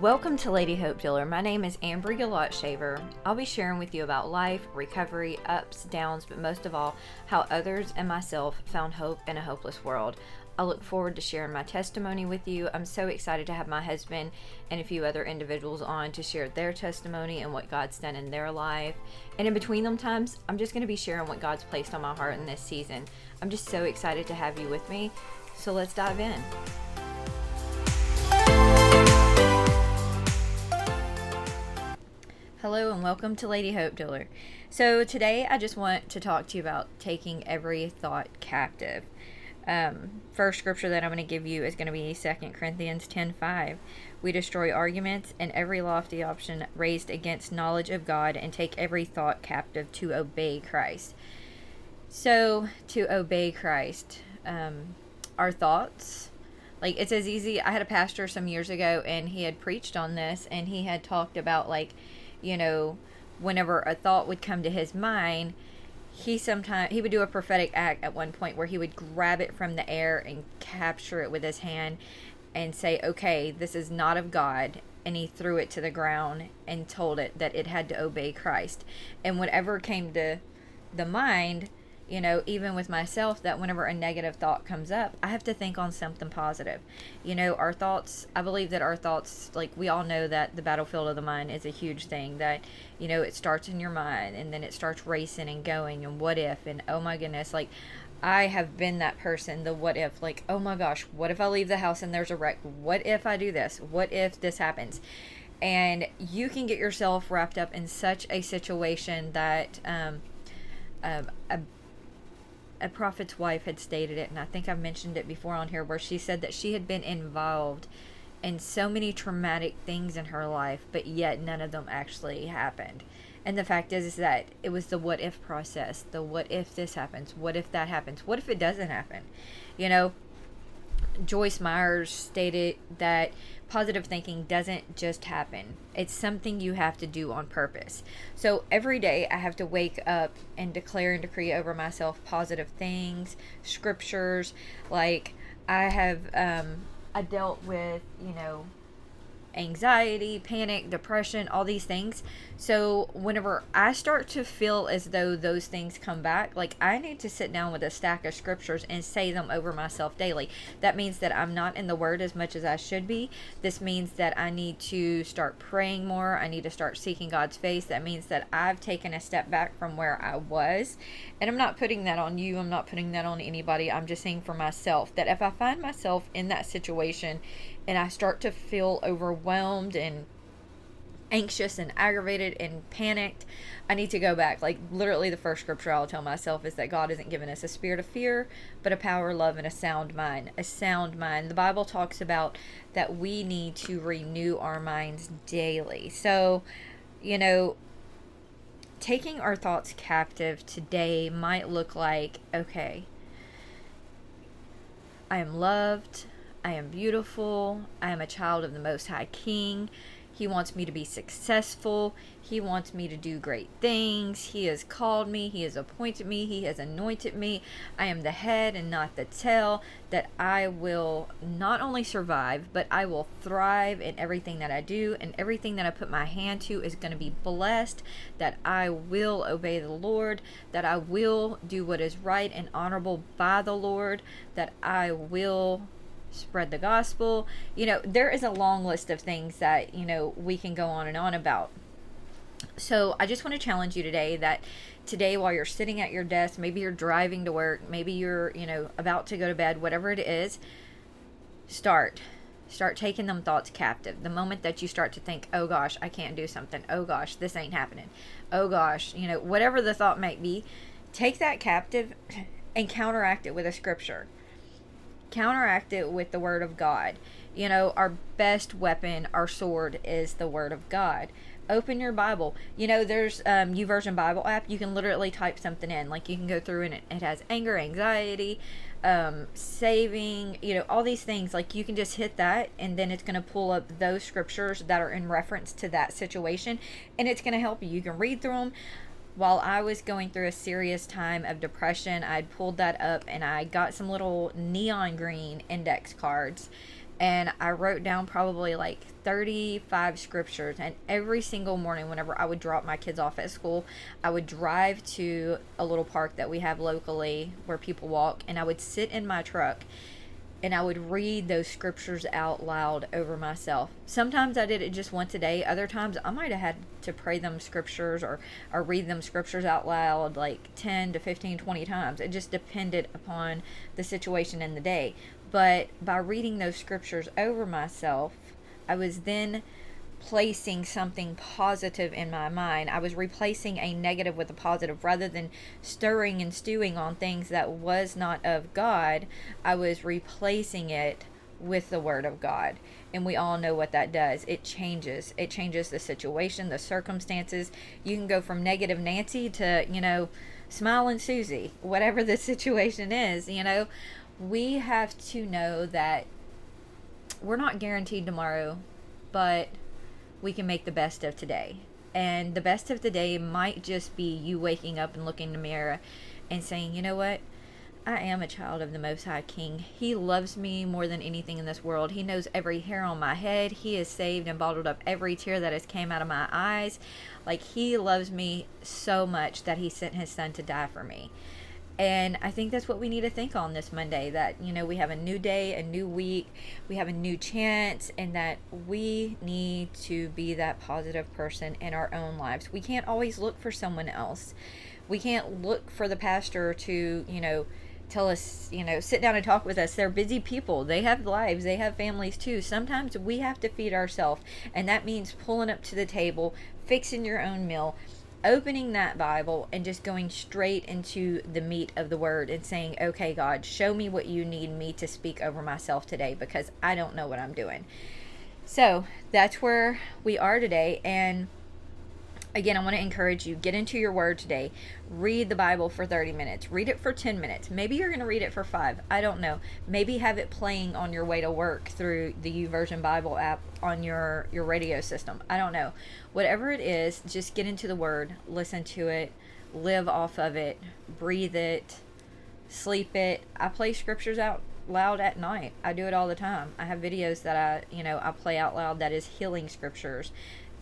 Welcome to Lady Hope Dealer. My name is Ambre Guillot Shaver. I'll be sharing with you about life, recovery, ups, downs, but most of all, how others and myself found hope in a hopeless world. I look forward to sharing my testimony with you. I'm so excited to have my husband and a few other individuals on to share their testimony and what God's done in their life. And in between them times, I'm just going to be sharing what God's placed on my heart in this season. I'm just so excited to have you with me. So let's dive in. Welcome to Lady Hope Dealer. So today I just want to talk to you about taking every thought captive. Um, first scripture that I'm going to give you is going to be 2 Corinthians 10:5. We destroy arguments and every lofty option raised against knowledge of God and take every thought captive to obey Christ. So to obey Christ, um, our thoughts like it's as easy i had a pastor some years ago and he had preached on this and he had talked about like you know, whenever a thought would come to his mind, he sometimes he would do a prophetic act at one point where he would grab it from the air and capture it with his hand and say, "Okay, this is not of God." And he threw it to the ground and told it that it had to obey Christ. And whatever came to the mind, you know, even with myself, that whenever a negative thought comes up, I have to think on something positive. You know, our thoughts, I believe that our thoughts, like we all know that the battlefield of the mind is a huge thing, that, you know, it starts in your mind and then it starts racing and going and what if and oh my goodness, like, I have been that person, the what if, like, oh my gosh, what if I leave the house and there's a wreck? What if I do this? What if this happens? And you can get yourself wrapped up in such a situation that um, um, a a prophet's wife had stated it, and I think I've mentioned it before on here, where she said that she had been involved in so many traumatic things in her life, but yet none of them actually happened. And the fact is, is that it was the what if process. The what if this happens? What if that happens? What if it doesn't happen? You know, Joyce Meyers stated that positive thinking doesn't just happen, it's something you have to do on purpose. So every day I have to wake up and declare and decree over myself positive things, scriptures. Like I have, um, I dealt with, you know, anxiety, panic, depression, all these things. So, whenever I start to feel as though those things come back, like I need to sit down with a stack of scriptures and say them over myself daily. That means that I'm not in the Word as much as I should be. This means that I need to start praying more. I need to start seeking God's face. That means that I've taken a step back from where I was. And I'm not putting that on you, I'm not putting that on anybody. I'm just saying for myself that if I find myself in that situation and I start to feel overwhelmed and anxious and aggravated and panicked, I need to go back. Like, literally, the first scripture I'll tell myself is that God isn't giving us a spirit of fear, but a power, love, and a sound mind. A sound mind. The Bible talks about that we need to renew our minds daily. So, you know, taking our thoughts captive today might look like okay, I am loved. I am beautiful. I am a child of the Most High King. He wants me to be successful. He wants me to do great things. He has called me. He has appointed me. He has anointed me. I am the head and not the tail. That I will not only survive, but I will thrive in everything that I do, and everything that I put my hand to is going to be blessed. That I will obey the Lord. That I will do what is right and honorable by the Lord. That I will spread the gospel. You know, there is a long list of things that, you know, we can go on and on about. So I just want to challenge you today that today while you're sitting at your desk, maybe you're driving to work, maybe you're, you know, about to go to bed, whatever it is, start. Start taking them thoughts captive. The moment that you start to think, oh gosh, I can't do something. Oh gosh, this ain't happening. Oh gosh, you know, whatever the thought might be, take that captive and counteract it with a scripture counteract it with the word of God. You know, our best weapon, our sword, is the word of God. Open your Bible. You know, there's um YouVersion Bible app. You can literally type something in. Like you can go through and it, it has anger, anxiety, um, saving, you know, all these things. Like you can just hit that and then it's gonna pull up those scriptures that are in reference to that situation and it's gonna help you. You can read through them while I was going through a serious time of depression, I'd pulled that up and I got some little neon green index cards and I wrote down probably like 35 scriptures. And every single morning, whenever I would drop my kids off at school, I would drive to a little park that we have locally where people walk, and I would sit in my truck and I would read those scriptures out loud over myself. Sometimes I did it just once a day. Other times I might have had to pray them scriptures or, or read them scriptures out loud like 10 to 15, 20 times. It just depended upon the situation in the day. But by reading those scriptures over myself, I was then placing something positive in my mind. I was replacing a negative with a positive rather than stirring and stewing on things that was not of God. I was replacing it with the word of God. And we all know what that does. It changes. It changes the situation, the circumstances. You can go from negative Nancy to, you know, smiling Susie, whatever the situation is, you know. We have to know that we're not guaranteed tomorrow, but we can make the best of today. And the best of the day might just be you waking up and looking in the mirror and saying, you know what? I am a child of the Most High King. He loves me more than anything in this world. He knows every hair on my head. He has saved and bottled up every tear that has came out of my eyes. Like he loves me so much that he sent his son to die for me. And I think that's what we need to think on this Monday that, you know, we have a new day, a new week, we have a new chance, and that we need to be that positive person in our own lives. We can't always look for someone else. We can't look for the pastor to, you know, tell us, you know, sit down and talk with us. They're busy people. They have lives, they have families too. Sometimes we have to feed ourselves, and that means pulling up to the table, fixing your own meal opening that Bible and just going straight into the meat of the word and saying, okay, God, show me what you need me to speak over myself today because I don't know what I'm doing. So that's where we are today. And again, I want to encourage you get into your word today. Read the Bible for 30 minutes. Read it for 10 minutes. Maybe you're going to read it for 5. I don't know. Maybe have it playing on your way to work through the YouVersion Bible app on your your radio system. I don't know. Whatever it is, just get into the word, listen to it, live off of it, breathe it, sleep it. I play scriptures out loud at night. I do it all the time. I have videos that I, you know, I play out loud that is healing scriptures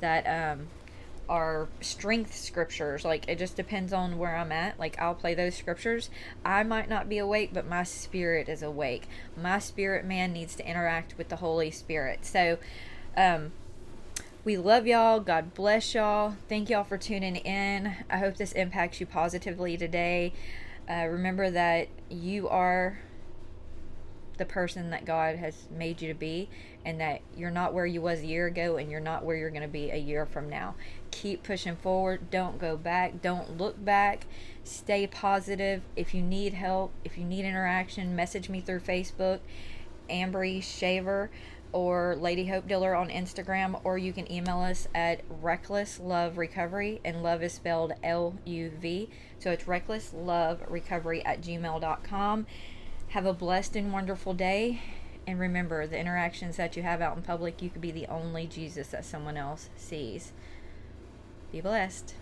that um are strength scriptures. Like it just depends on where I'm at. Like I'll play those scriptures. I might not be awake, but my spirit is awake. My spirit man needs to interact with the Holy Spirit. So, um, we love y'all. God bless y'all. Thank y'all for tuning in. I hope this impacts you positively today. Uh, remember that you are the person that God has made you to be and that you're not where you was a year ago and you're not where you're going to be a year from now. Keep pushing forward. Don't go back. Don't look back. Stay positive. If you need help, if you need interaction, message me through Facebook, Ambre Shaver or Lady Hope Dealer on Instagram, or you can email us at Reckless Love Recovery, and love is spelled L U V. So it's Reckless Love Recovery at gmail.com. Have a blessed and wonderful day. And remember, the interactions that you have out in public, you could be the only Jesus that someone else sees. Be blessed.